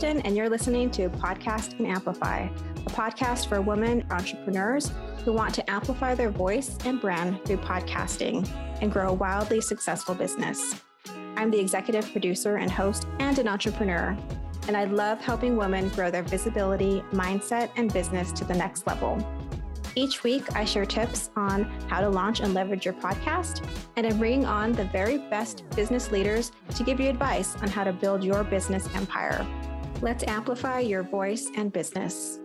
Kristen, and you're listening to Podcast and Amplify, a podcast for women entrepreneurs who want to amplify their voice and brand through podcasting and grow a wildly successful business. I'm the executive producer and host and an entrepreneur, and I love helping women grow their visibility, mindset, and business to the next level. Each week, I share tips on how to launch and leverage your podcast, and I'm bringing on the very best business leaders to give you advice on how to build your business empire. Let's amplify your voice and business.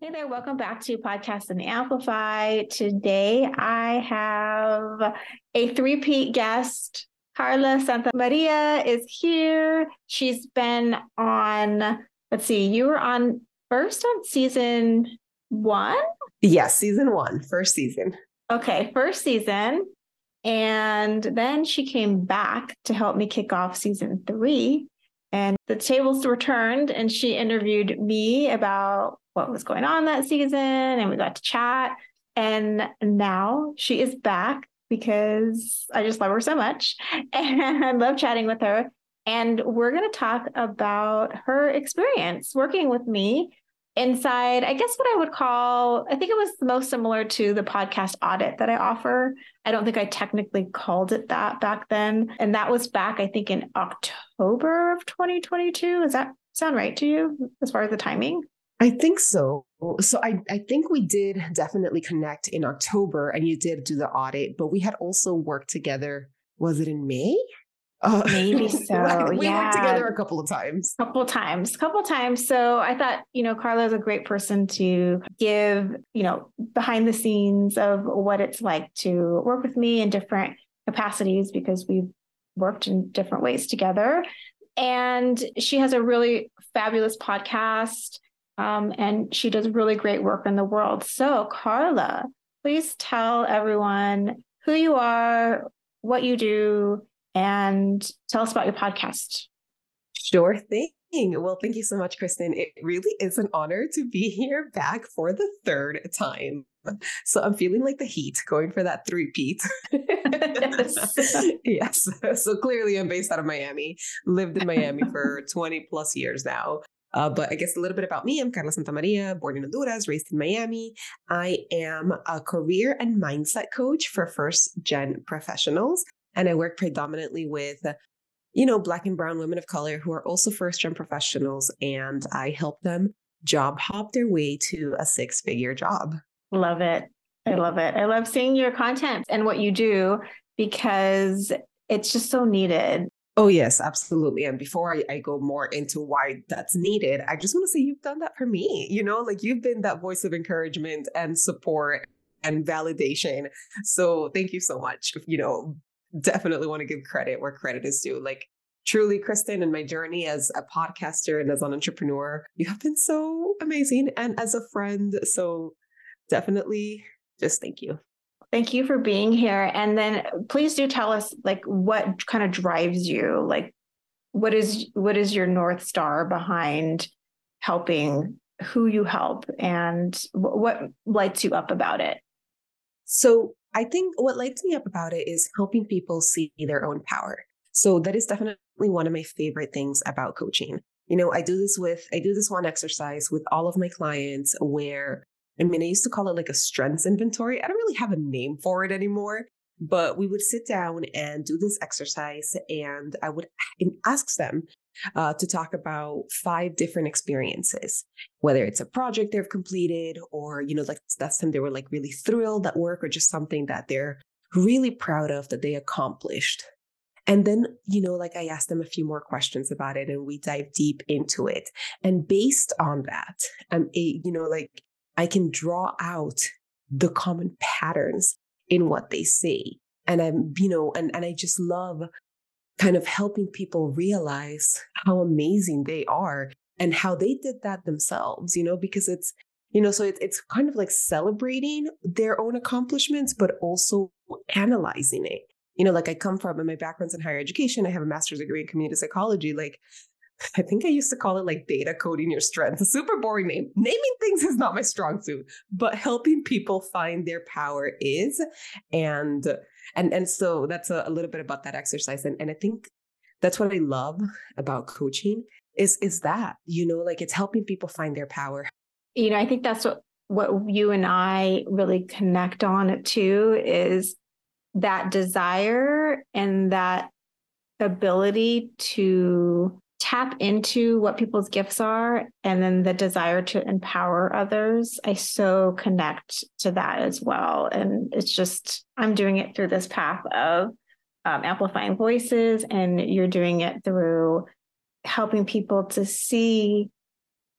Hey there, welcome back to Podcast and Amplify. Today I have a three-peat guest Carla Santamaria is here. She's been on, let's see, you were on first on season one? Yes, season one, first season. Okay, first season. And then she came back to help me kick off season three. And the tables were turned, and she interviewed me about what was going on that season. And we got to chat. And now she is back because I just love her so much and I love chatting with her. And we're going to talk about her experience working with me inside, I guess what I would call, I think it was most similar to the podcast audit that I offer. I don't think I technically called it that back then. And that was back, I think, in October of 2022. Does that sound right to you as far as the timing? I think so. So I, I think we did definitely connect in October and you did do the audit, but we had also worked together. Was it in May? Uh, Maybe so. we yeah. worked together a couple of times. Couple times, couple times. So I thought, you know, Carla is a great person to give, you know, behind the scenes of what it's like to work with me in different capacities because we've worked in different ways together. And she has a really fabulous podcast um, and she does really great work in the world. So, Carla, please tell everyone who you are, what you do, and tell us about your podcast. Sure thing. Well, thank you so much, Kristen. It really is an honor to be here back for the third time. So I'm feeling like the heat going for that three peat. yes. yes. So clearly I'm based out of Miami, lived in Miami for 20 plus years now. Uh, but I guess a little bit about me. I'm Carla Santamaria, born in Honduras, raised in Miami. I am a career and mindset coach for first gen professionals. And I work predominantly with, you know, Black and Brown women of color who are also first gen professionals. And I help them job hop their way to a six figure job. Love it. I love it. I love seeing your content and what you do because it's just so needed. Oh, yes, absolutely. And before I, I, go more into why that's needed, I just want to say you've done that for me. You know, like you've been that voice of encouragement and support and validation. So thank you so much. You know, definitely want to give credit where credit is due. Like, truly, Kristen, in my journey as a podcaster and as an entrepreneur, you have been so amazing. And as a friend, so definitely just thank you. Thank you for being here. And then please do tell us like what kind of drives you? Like what is what is your north star behind helping who you help and what lights you up about it? So, I think what lights me up about it is helping people see their own power. So, that is definitely one of my favorite things about coaching. You know, I do this with I do this one exercise with all of my clients where I mean, I used to call it like a strengths inventory. I don't really have a name for it anymore, but we would sit down and do this exercise, and I would ask them uh, to talk about five different experiences, whether it's a project they've completed, or you know, like that's time they were like really thrilled at work, or just something that they're really proud of that they accomplished. And then, you know, like I asked them a few more questions about it and we dive deep into it. And based on that, I'm a, you know, like I can draw out the common patterns in what they say. And I'm, you know, and, and I just love kind of helping people realize how amazing they are and how they did that themselves, you know, because it's, you know, so it's it's kind of like celebrating their own accomplishments, but also analyzing it. You know, like I come from, and my background's in higher education. I have a master's degree in community psychology. Like I think I used to call it like data coding your strengths. A super boring name. Naming things is not my strong suit, but helping people find their power is. And and and so that's a, a little bit about that exercise. And and I think that's what I love about coaching is is that, you know, like it's helping people find their power. You know, I think that's what what you and I really connect on too is that desire and that ability to tap into what people's gifts are and then the desire to empower others i so connect to that as well. And it's just i'm doing it through this path of um, amplifying voices and you're doing it through helping people to see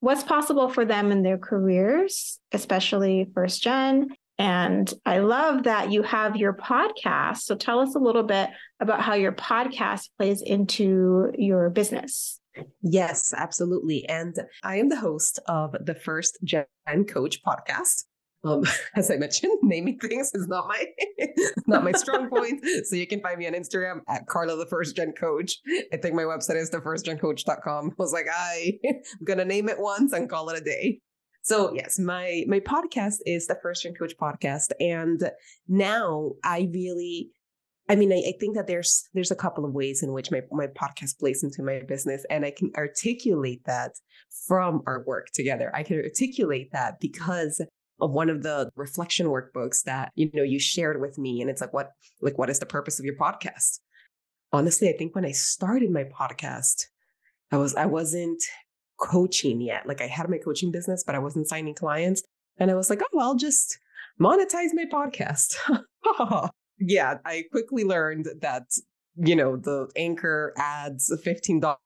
what's possible for them in their careers especially first gen and I love that you have your podcast. So tell us a little bit about how your podcast plays into your business. Yes, absolutely. And I am the host of the First Gen Coach podcast. Um, as I mentioned, naming things is not my not my strong point. So you can find me on Instagram at Carla the First Gen Coach. I think my website is thefirstgencoach.com. I was like, I, I'm gonna name it once and call it a day. So yes, my my podcast is the First Gen Coach podcast, and now I really, I mean, I, I, think that there's there's a couple of ways in which my my podcast plays into my business, and I can articulate that from our work together. I can articulate that because of one of the reflection workbooks that you know you shared with me, and it's like what like what is the purpose of your podcast? Honestly, I think when I started my podcast, I was I wasn't coaching yet. Like I had my coaching business, but I wasn't signing clients. And I was like, oh, I'll just monetize my podcast. yeah, I quickly learned that, you know, the Anchor ads $15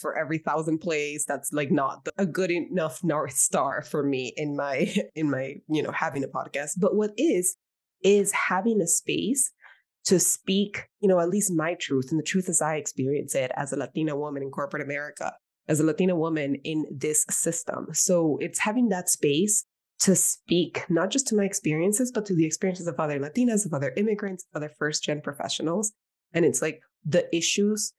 for every thousand plays. That's like not a good enough North Star for me in my, in my, you know, having a podcast. But what is, is having a space to speak, you know, at least my truth and the truth as I experience it as a Latina woman in corporate America as a Latina woman in this system. So it's having that space to speak not just to my experiences, but to the experiences of other Latinas, of other immigrants, other first gen professionals. And it's like the issues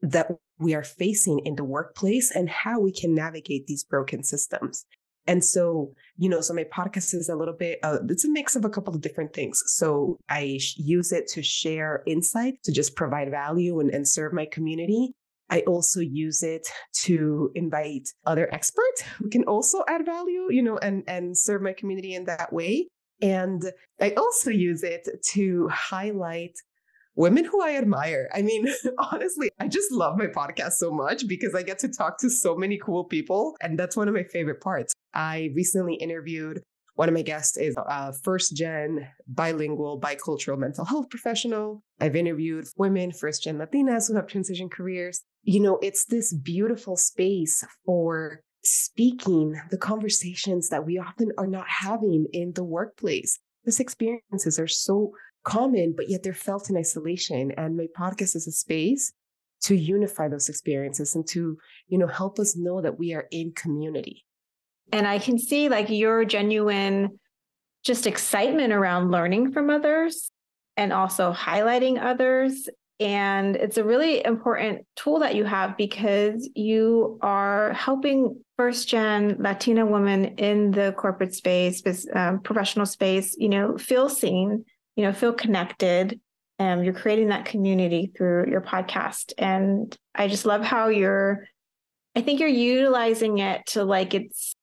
that we are facing in the workplace and how we can navigate these broken systems. And so, you know, so my podcast is a little bit, uh, it's a mix of a couple of different things. So I use it to share insight, to just provide value and, and serve my community. I also use it to invite other experts who can also add value, you know, and, and serve my community in that way. And I also use it to highlight women who I admire. I mean, honestly, I just love my podcast so much because I get to talk to so many cool people. And that's one of my favorite parts. I recently interviewed one of my guests is a first gen bilingual bicultural mental health professional. I've interviewed women, first gen Latinas who have transition careers. You know, it's this beautiful space for speaking the conversations that we often are not having in the workplace. These experiences are so common, but yet they're felt in isolation. And my podcast is a space to unify those experiences and to, you know, help us know that we are in community. And I can see like your genuine just excitement around learning from others and also highlighting others. And it's a really important tool that you have because you are helping first gen Latina women in the corporate space, um, professional space, you know, feel seen, you know, feel connected. And you're creating that community through your podcast. And I just love how you're, I think you're utilizing it to like its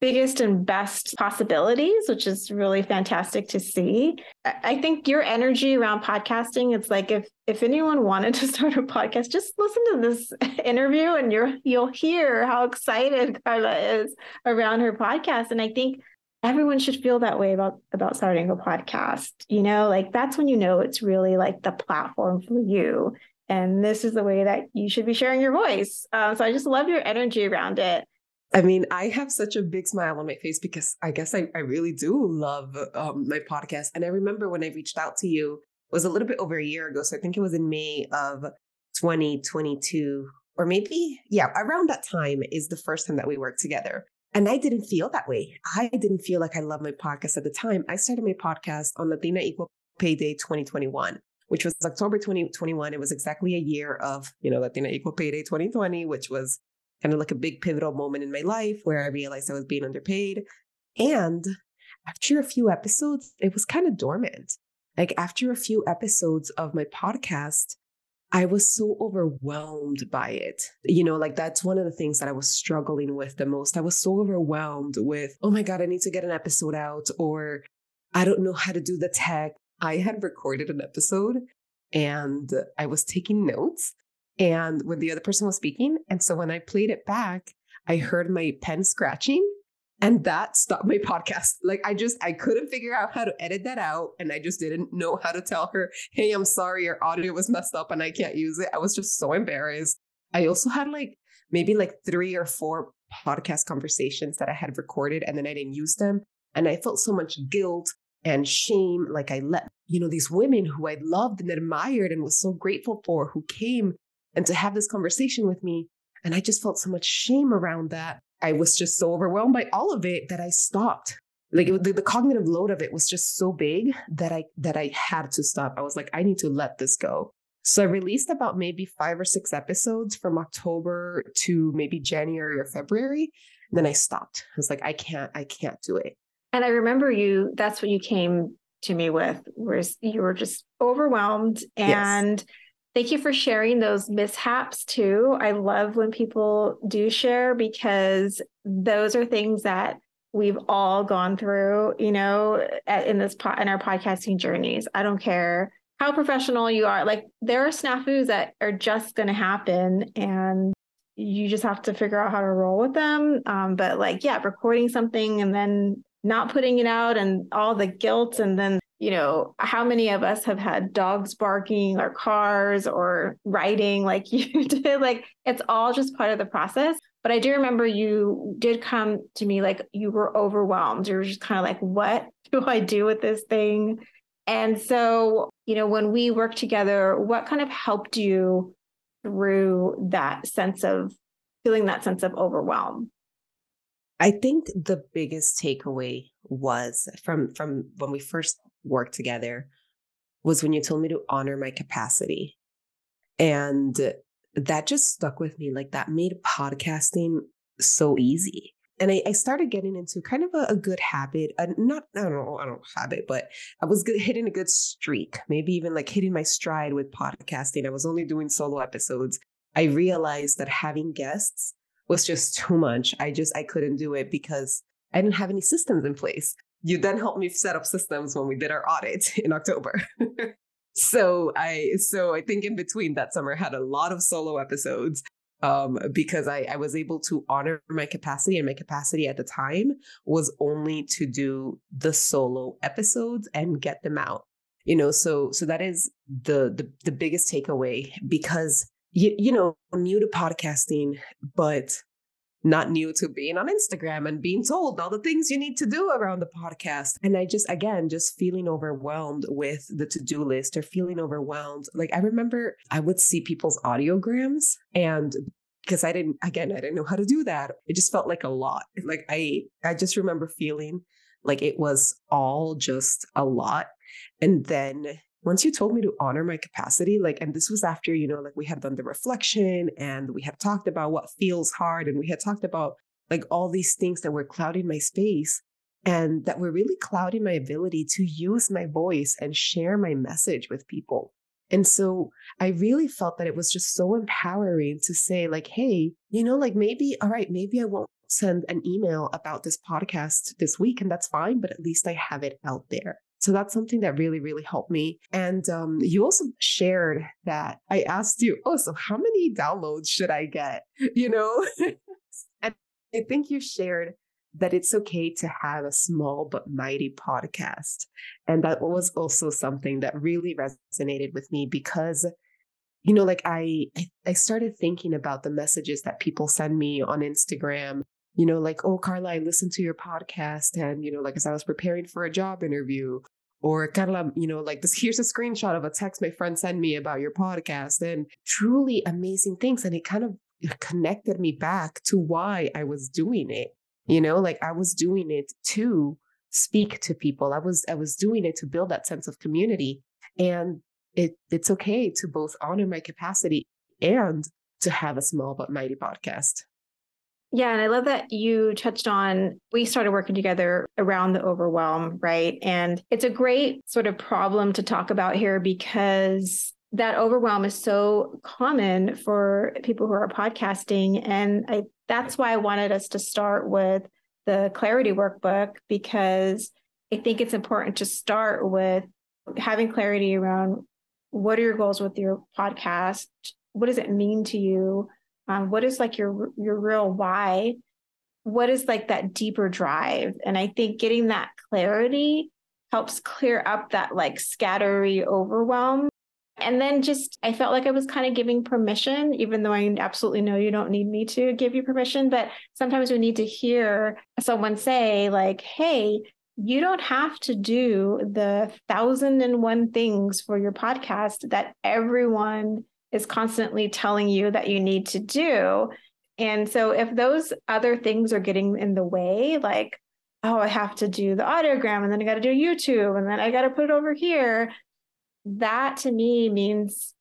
biggest and best possibilities, which is really fantastic to see. I think your energy around podcasting, it's like if if anyone wanted to start a podcast, just listen to this interview and you're you'll hear how excited Carla is around her podcast. And I think everyone should feel that way about about starting a podcast. You know, like that's when you know it's really like the platform for you. And this is the way that you should be sharing your voice. Um, so I just love your energy around it. I mean, I have such a big smile on my face because I guess I, I really do love um, my podcast. And I remember when I reached out to you, it was a little bit over a year ago. So I think it was in May of 2022, or maybe, yeah, around that time is the first time that we worked together. And I didn't feel that way. I didn't feel like I loved my podcast at the time. I started my podcast on Latina Equal Pay Day 2021. which was October 2021. It was exactly a year of, you know, Latina Equal Pay Day 2020, which was kind of like a big pivotal moment in my life where I realized I was being underpaid. And after a few episodes, it was kind of dormant. Like after a few episodes of my podcast, I was so overwhelmed by it. You know, like that's one of the things that I was struggling with the most. I was so overwhelmed with, oh my God, I need to get an episode out, or I don't know how to do the tech. I had recorded an episode and I was taking notes and when the other person was speaking. And so when I played it back, I heard my pen scratching and that stopped my podcast. Like I just I couldn't figure out how to edit that out and I just didn't know how to tell her, "Hey, I'm sorry your audio was messed up and I can't use it." I was just so embarrassed. I also had like maybe like 3 or 4 podcast conversations that I had recorded and then I didn't use them and I felt so much guilt and shame like I let, you know, these women who I loved and admired and was so grateful for who came and to have this conversation with me and I just felt so much shame around that I was just so overwhelmed by all of it that I stopped. Like it, the, the cognitive load of it was just so big that I that I had to stop. I was like, I need to let this go. So I released about maybe five or six episodes from October to maybe January or February. And then I stopped. I was like, I can't, I can't do it. And I remember you, that's what you came to me with, was you were just overwhelmed and yes Thank you for sharing those mishaps too. I love when people do share because those are things that we've all gone through, you know, in this in our podcasting journeys. I don't care how professional you are. Like there are snafus that are just going to happen and you just have to figure out how to roll with them. Um, but like, yeah, recording something and then not putting it out and all the guilt and then you know, how many of us have had dogs barking or cars or riding like you did? Like it's all just part of the process. But I do remember you did come to me like you were overwhelmed. You were just kind of like, what do I do with this thing? And so, you know, when we worked together, what kind of helped you through that sense of feeling that sense of overwhelm? I think the biggest takeaway was from from when we first work together was when you told me to honor my capacity. And that just stuck with me. Like that made podcasting so easy. And I, I started getting into kind of a, a good habit, a, not, I don't know, I don't know, habit, but I was hitting a good streak, maybe even like hitting my stride with podcasting. I was only doing solo episodes. I realized that having guests was just too much. I just, I couldn't do it because I didn't have any systems in place you then helped me set up systems when we did our audit in October. so I so I think in between that summer I had a lot of solo episodes um, because I, I was able to honor my capacity and my capacity at the time was only to do the solo episodes and get them out you know so so that is the the, the biggest takeaway because you, you know new to podcasting but not new to being on Instagram and being told all the things you need to do around the podcast. And I just, again, just feeling overwhelmed with the to do list or feeling overwhelmed. Like I remember I would see people's audiograms and because I didn't, again, I didn't know how to do that. It just felt like a lot. Like I, I just remember feeling like it was all just a lot. And then once you told me to honor my capacity, like, and this was after, you know, like we had done the reflection and we had talked about what feels hard and we had talked about like all these things that were clouding my space and that were really clouding my ability to use my voice and share my message with people. And so I really felt that it was just so empowering to say, like, hey, you know, like maybe, all right, maybe I won't send an email about this podcast this week, and that's fine, but at least I have it out there. So that's something that really, really helped me. And um, you also shared that I asked you, oh, so how many downloads should I get? You know? and I think you shared that it's okay to have a small but mighty podcast. And that was also something that really resonated with me because you know like I I started thinking about the messages that people send me on Instagram you know, like, oh, Carla, I listened to your podcast. And, you know, like as I was preparing for a job interview, or Carla, you know, like this, here's a screenshot of a text my friend sent me about your podcast and truly amazing things. And it kind of connected me back to why I was doing it. You know, like I was doing it to speak to people. I was, I was doing it to build that sense of community. And it it's okay to both honor my capacity and to have a small but mighty podcast. Yeah, and I love that you touched on we started working together around the overwhelm, right? And it's a great sort of problem to talk about here because that overwhelm is so common for people who are podcasting and I that's why I wanted us to start with the clarity workbook because I think it's important to start with having clarity around what are your goals with your podcast? What does it mean to you? Um, what is like your your real why? What is like that deeper drive? And I think getting that clarity helps clear up that like scattery overwhelm. And then just I felt like I was kind of giving permission, even though I absolutely know you don't need me to give you permission. But sometimes we need to hear someone say, like, hey, you don't have to do the thousand and one things for your podcast that everyone is constantly telling you that you need to do. And so if those other things are getting in the way, like, oh, I have to do the audiogram and then I got to do YouTube and then I got to put it over here, that to me means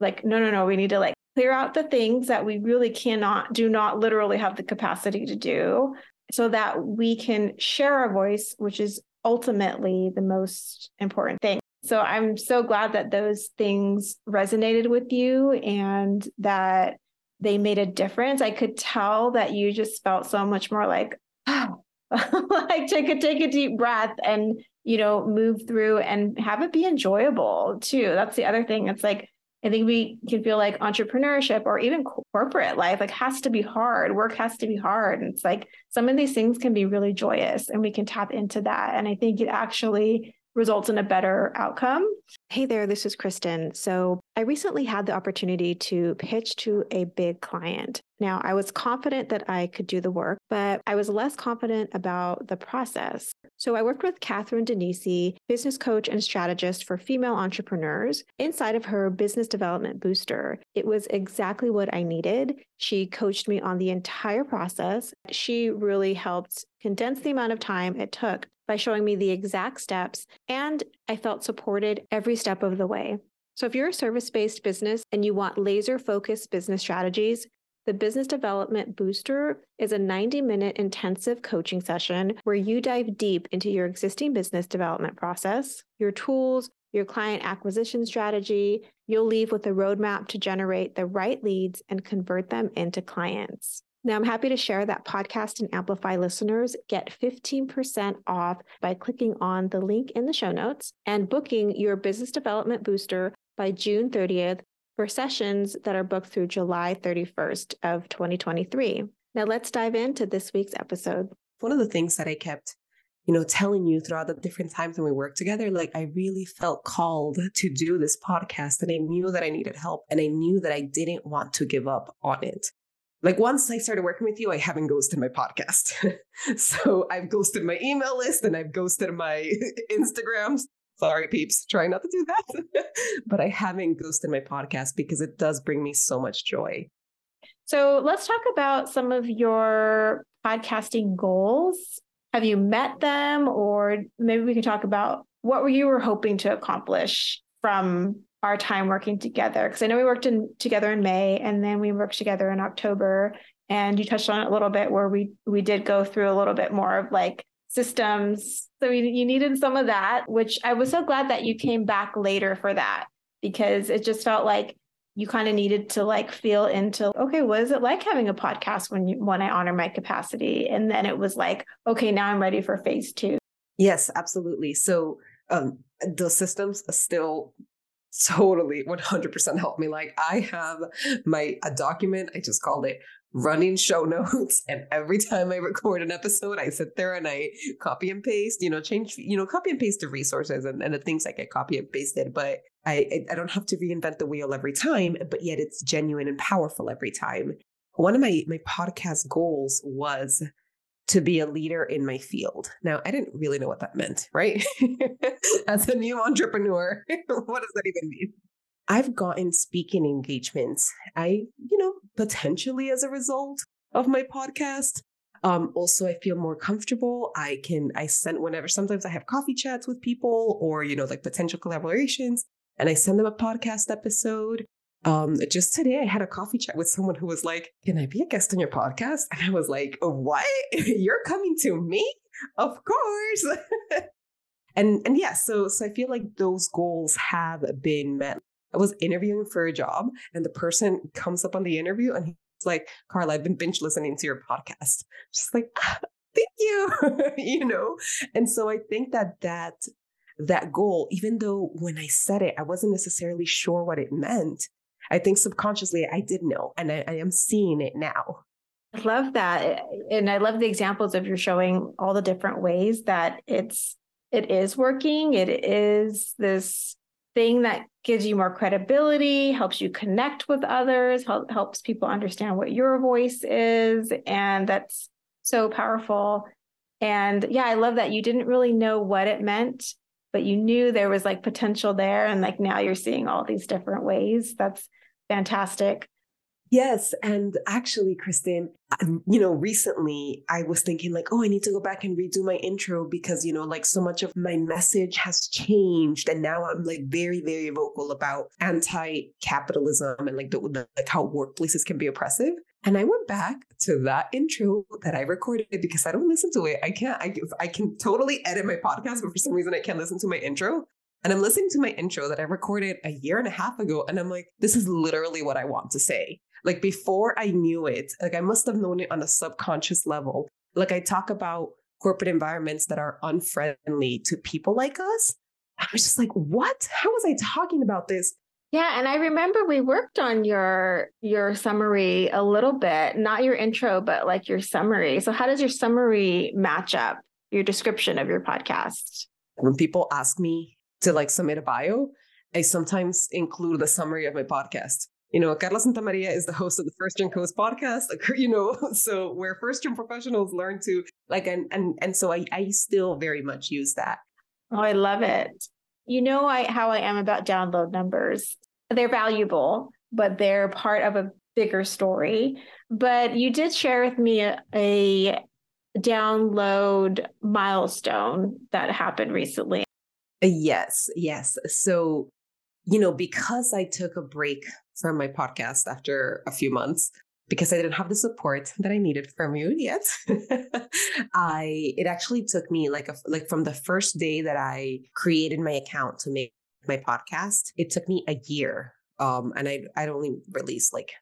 like, no, no, no, we need to like clear out the things that we really cannot, do not literally have the capacity to do so that we can share our voice, which is ultimately the most important thing. So I'm so glad that those things resonated with you and that they made a difference. I could tell that you just felt so much more like, oh, like take a take a deep breath and you know move through and have it be enjoyable too. That's the other thing. It's like I think we can feel like entrepreneurship or even corporate life like has to be hard. Work has to be hard. And it's like some of these things can be really joyous and we can tap into that. And I think it actually results in a better outcome. Hey there, this is Kristen. So, I recently had the opportunity to pitch to a big client. Now, I was confident that I could do the work, but I was less confident about the process. So, I worked with Katherine Danesi, business coach and strategist for female entrepreneurs, inside of her business development booster. It was exactly what I needed. She coached me on the entire process. She really helped condense the amount of time it took by showing me the exact steps, and I felt supported every step of the way. So, if you're a service based business and you want laser focused business strategies, the Business Development Booster is a 90 minute intensive coaching session where you dive deep into your existing business development process, your tools, your client acquisition strategy. You'll leave with a roadmap to generate the right leads and convert them into clients. Now, I'm happy to share that podcast and Amplify listeners get 15% off by clicking on the link in the show notes and booking your business development booster by June 30th for sessions that are booked through July 31st of 2023. Now, let's dive into this week's episode. One of the things that I kept you know, telling you throughout the different times when we worked together, like I really felt called to do this podcast and I knew that I needed help and I knew that I didn't want to give up on it like once I started working with you, I haven't ghosted my podcast. so I've ghosted my email list and I've ghosted my Instagrams. Sorry, peeps, try not to do that. but I haven't ghosted my podcast because it does bring me so much joy. So let's talk about some of your podcasting goals. Have you met them? Or maybe we can talk about what were you were hoping to accomplish from our time working together because I know we worked in together in May and then we worked together in October. And you touched on it a little bit where we we did go through a little bit more of like systems. So we, you needed some of that which I was so glad that you came back later for that because it just felt like you kind of needed to like feel into okay what is it like having a podcast when you when I honor my capacity? And then it was like okay now I'm ready for phase 2 yes absolutely. So um, the systems are still totally 100% helped me like i have my a document i just called it running show notes and every time i record an episode i sit there and i copy and paste you know change you know copy and paste the resources and, and the things i get copy and pasted but I, I don't have to reinvent the wheel every time but yet it's genuine and powerful every time. One of my my podcast goals was to be a leader in my field. Now, I didn't really know what that meant, right? As a new entrepreneur, what does that even mean? I've gotten speaking engagements. I, you know, potentially as a result of my podcast. Um, also, I feel more comfortable. I can, I send whenever, sometimes I have coffee chats with people or, you know, like potential collaborations. and I send them a podcast episode. Um, just today, I had a coffee chat with someone who was like, Can I be a guest on your podcast? And I was like, What? You're coming to me? Of course. and and yeah, so so I feel like those goals have been met. I was interviewing for a job, and the person comes up on the interview and he's like, Carla, I've been binge listening to your podcast. Just like, ah, thank you, you know? And so I think that that that goal, even though when I said it, I wasn't necessarily sure what it meant, I think subconsciously I did know, and I, I am seeing it now. I love that. And I love the examples of you're showing all the different ways that it's it is working. It is this thing that gives you more credibility, helps you connect with others, help, helps people understand what your voice is. And that's so powerful. And yeah, I love that you didn't really know what it meant, but you knew there was like potential there. And like now you're seeing all these different ways. That's fantastic. Yes. And actually, Kristen, um, you know, recently I was thinking, like, oh, I need to go back and redo my intro because, you know, like so much of my message has changed. And now I'm like very, very vocal about anti capitalism and like, the, the, like how workplaces can be oppressive. And I went back to that intro that I recorded because I don't listen to it. I can't, I, I can totally edit my podcast, but for some reason I can't listen to my intro. And I'm listening to my intro that I recorded a year and a half ago. And I'm like, this is literally what I want to say. Like before I knew it, like I must have known it on a subconscious level. Like I talk about corporate environments that are unfriendly to people like us. I was just like, what? How was I talking about this? Yeah, and I remember we worked on your your summary a little bit, not your intro, but like your summary. So how does your summary match up your description of your podcast? When people ask me to like submit a bio, I sometimes include the summary of my podcast you know, Carla Santamaria is the host of the First Gen Coast podcast. You know, so where first gen professionals learn to like, and and and so I I still very much use that. Oh, I love it. You know, I how I am about download numbers. They're valuable, but they're part of a bigger story. But you did share with me a, a download milestone that happened recently. Yes, yes. So, you know, because I took a break from my podcast after a few months because I didn't have the support that I needed from you yet. I it actually took me like a like from the first day that I created my account to make my podcast, it took me a year. Um, and I I'd only released like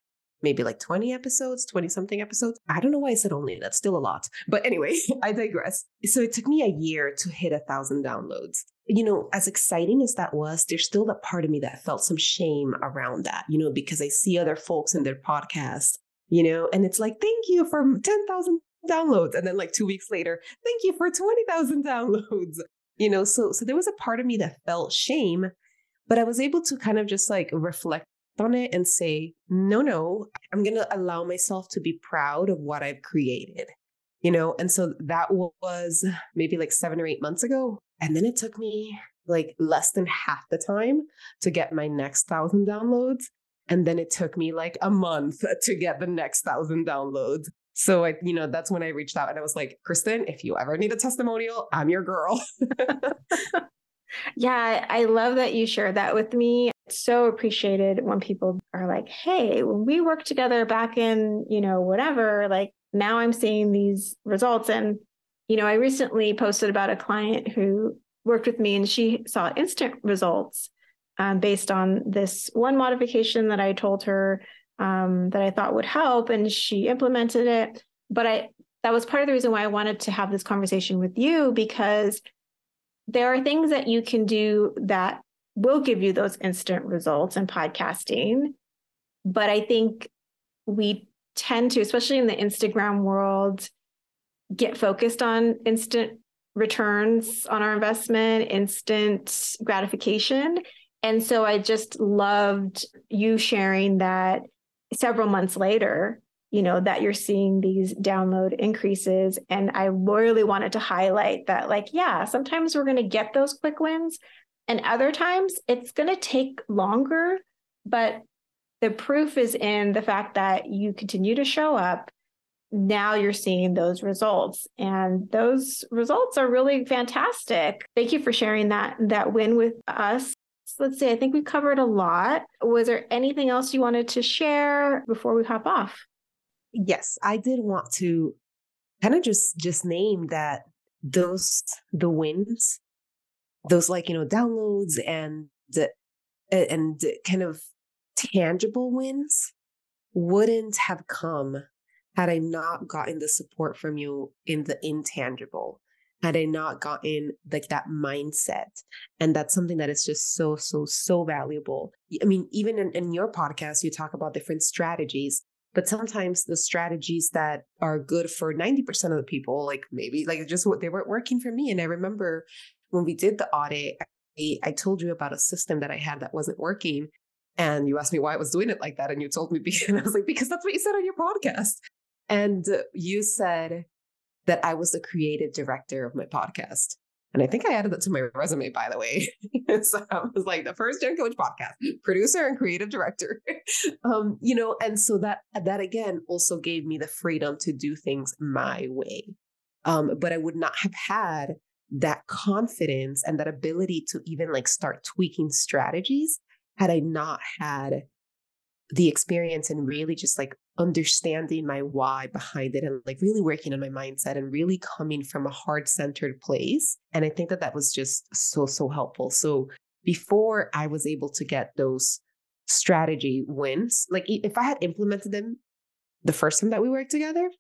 maybe like 20 episodes, 20 something episodes. I don't know why I said only, that's still a lot. But anyway, I digress. So it took me a year to hit a thousand downloads you know, as exciting as that was, there's still that part of me that felt some shame around that, you know, because I see other folks in their podcast, you know, and it's like, thank you for 10,000 downloads. And then like two weeks later, thank you for 20,000 downloads, you know, so, so there was a part of me that felt shame, but I was able to kind of just like reflect on it and say, no, no, I'm going to allow myself to be proud of what I've created, you know? And so that was maybe like seven or eight months ago. And then it took me like less than half the time to get my next thousand downloads. And then it took me like a month to get the next thousand downloads. So I, you know, that's when I reached out and I was like, Kristen, if you ever need a testimonial, I'm your girl. yeah, I love that you shared that with me. It's so appreciated when people are like, hey, when we worked together back in, you know, whatever, like now I'm seeing these results. And you know, I recently posted about a client who worked with me and she saw instant results um, based on this one modification that I told her um, that I thought would help, and she implemented it. But I that was part of the reason why I wanted to have this conversation with you because there are things that you can do that will give you those instant results in podcasting. But I think we tend to, especially in the Instagram world, get focused on instant returns on our investment, instant gratification. And so I just loved you sharing that several months later, you know, that you're seeing these download increases. And I really wanted to highlight that, like, yeah, sometimes we're going to get those quick wins, and other times it's going to take longer. But the proof is in the fact that you continue to show up now you're seeing those results and those results are really fantastic thank you for sharing that that win with us let's see, I think we covered a lot. Was there anything else you wanted to share before we hop off? Yes, I did want to kind of just just name that those the wins, those like, you know, downloads and and kind of tangible wins wouldn't have come had I not gotten the support from you in the intangible, had I not gotten like that mindset. And that's something that is just so, so, so valuable. I mean, even in, in your podcast, you talk about different strategies, but sometimes the strategies that are good for 90% of the people, like maybe like just what they weren't working for me. And I remember when we did the audit, I, I told you about a system that I had that wasn't working. And you asked me why I was doing it like that. And you told me, because I was like, because that's what you said on your podcast. And you said that I was the creative director of my podcast. And I think I added that to my resume, by the way. so I was like the first Gen Coach podcast, producer and creative director. um, you know, and so that that again also gave me the freedom to do things my way. Um, but I would not have had that confidence and that ability to even like start tweaking strategies had I not had the experience and really just like understanding my why behind it and like really working on my mindset and really coming from a heart centered place. And I think that that was just so, so helpful. So before I was able to get those strategy wins, like if I had implemented them the first time that we worked together,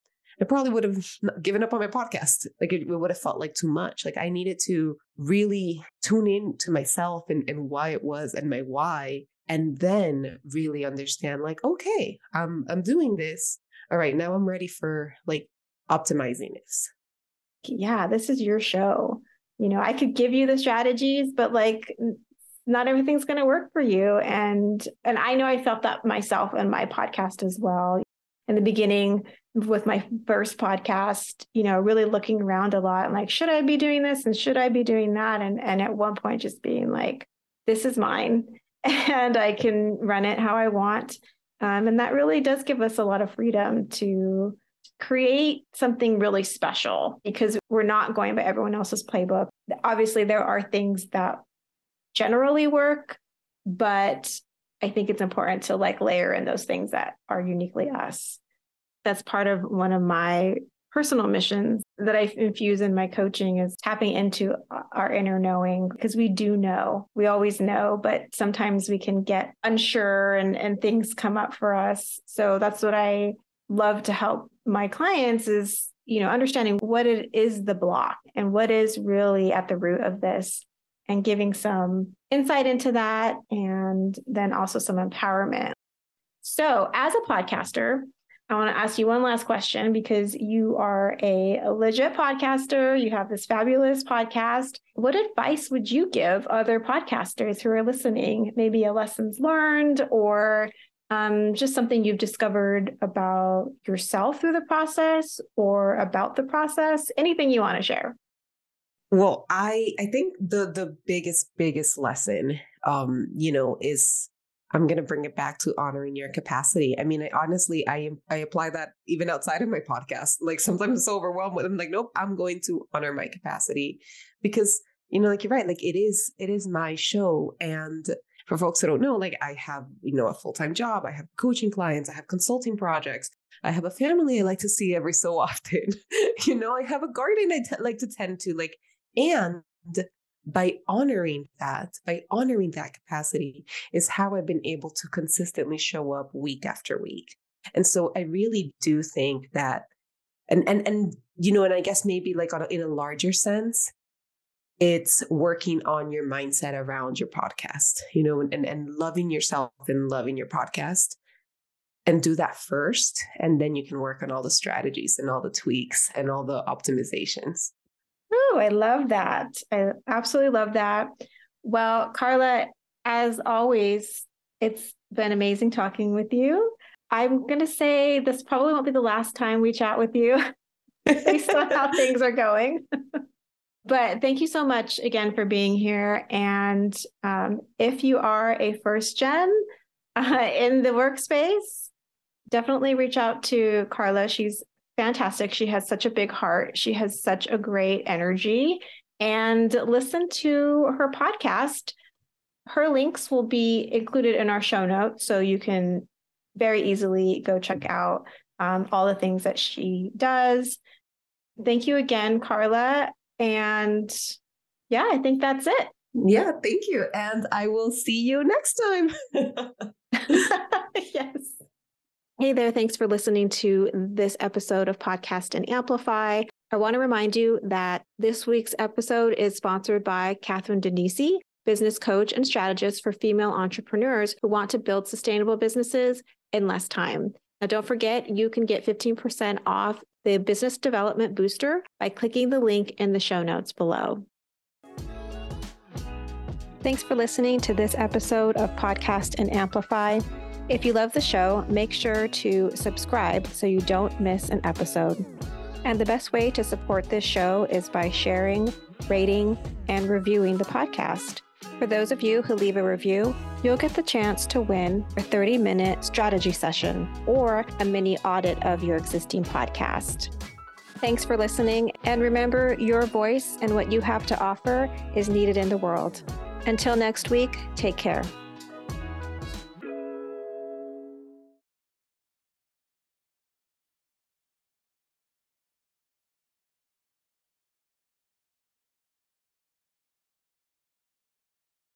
I probably would have given up on my podcast. Like it, would have felt like too much. Like I needed to really tune in to myself and, and why it was and my why and then really understand like okay i'm i'm doing this. All right now i'm ready for like optimizing this. Yeah this is your show. You know i could give you the strategies but like not everything's going to work for you and and i know i felt that myself in my podcast as well. In the beginning with my first podcast you know really looking around a lot and like should i be doing this and should i be doing that? And and at one point just being like this is mine and I can run it how I want. Um, and that really does give us a lot of freedom to create something really special because we're not going by everyone else's playbook. Obviously, there are things that generally work, but I think it's important to like layer in those things that are uniquely us. That's part of one of my personal missions that I infuse in my coaching is tapping into our inner knowing because we do know. We always know, but sometimes we can get unsure and, and things come up for us. So that's what I love to help my clients is, you know, understanding what it is the block and what is really at the root of this and giving some insight into that and then also some empowerment. So, as a podcaster, I want to ask you one last question because you are a, legit podcaster. You have this fabulous podcast. What advice would you give other podcasters who are listening? Maybe a lessons learned or um, just something you've discovered about yourself through the process or about the process? Anything you want to share? Well, I I think the the biggest biggest lesson, um, you know, is I'm going to bring it back to honoring your capacity. I mean, I honestly, I I apply that even outside of my podcast. Like sometimes I'm so overwhelmed with, I'm like, nope, I'm going to honor my capacity because you know, like you're right, like it is, it is my show. And for folks who don't know, like I have, you know, a full time job, I have coaching clients, I have consulting projects, I have a family I like to see every so often. you know, I have a garden I t- like to tend to, like, and by honoring that, by honoring that capacity, is how I've been able to consistently show up week after week. And so I really do think that, and and and you know, and I guess maybe like on in a larger sense, it's working on your mindset around your podcast, you know, and and loving yourself and loving your podcast. And do that first, and then you can work on all the strategies and all the tweaks and all the optimizations. Oh, I love that. I absolutely love that. Well, Carla, as always, it's been amazing talking with you. I'm going to say this probably won't be the last time we chat with you based on how things are going. but thank you so much again for being here. And um, if you are a first gen uh, in the workspace, definitely reach out to Carla. She's fantastic. She has such a big heart. She has such a great energy. And listen to her podcast, her links will be included in our show notes. So you can very easily go check out um, all the things that she does. Thank you again, Carla. And yeah, I think that's it. Yeah, thank you. And I will see you next time. yes. Hey there. Thanks for listening to this episode of Podcast and Amplify. I want to remind you that this week's episode is sponsored by Katherine Danesi, business coach and strategist for female entrepreneurs who want to build sustainable businesses in less time. Now, don't forget, you can get 15% off the Business Development Booster by clicking the link in the show notes below. Thanks for listening to this episode of Podcast and Amplify. If you love the show, make sure to subscribe so you don't miss an episode. And the best way to support this show is by sharing, rating, and reviewing the podcast. For those of you who leave a review, you'll get the chance to win a 30 minute strategy session or a mini audit of your existing podcast. Thanks for listening, and remember your voice and what you have to offer is needed in the world. Until next week, take care.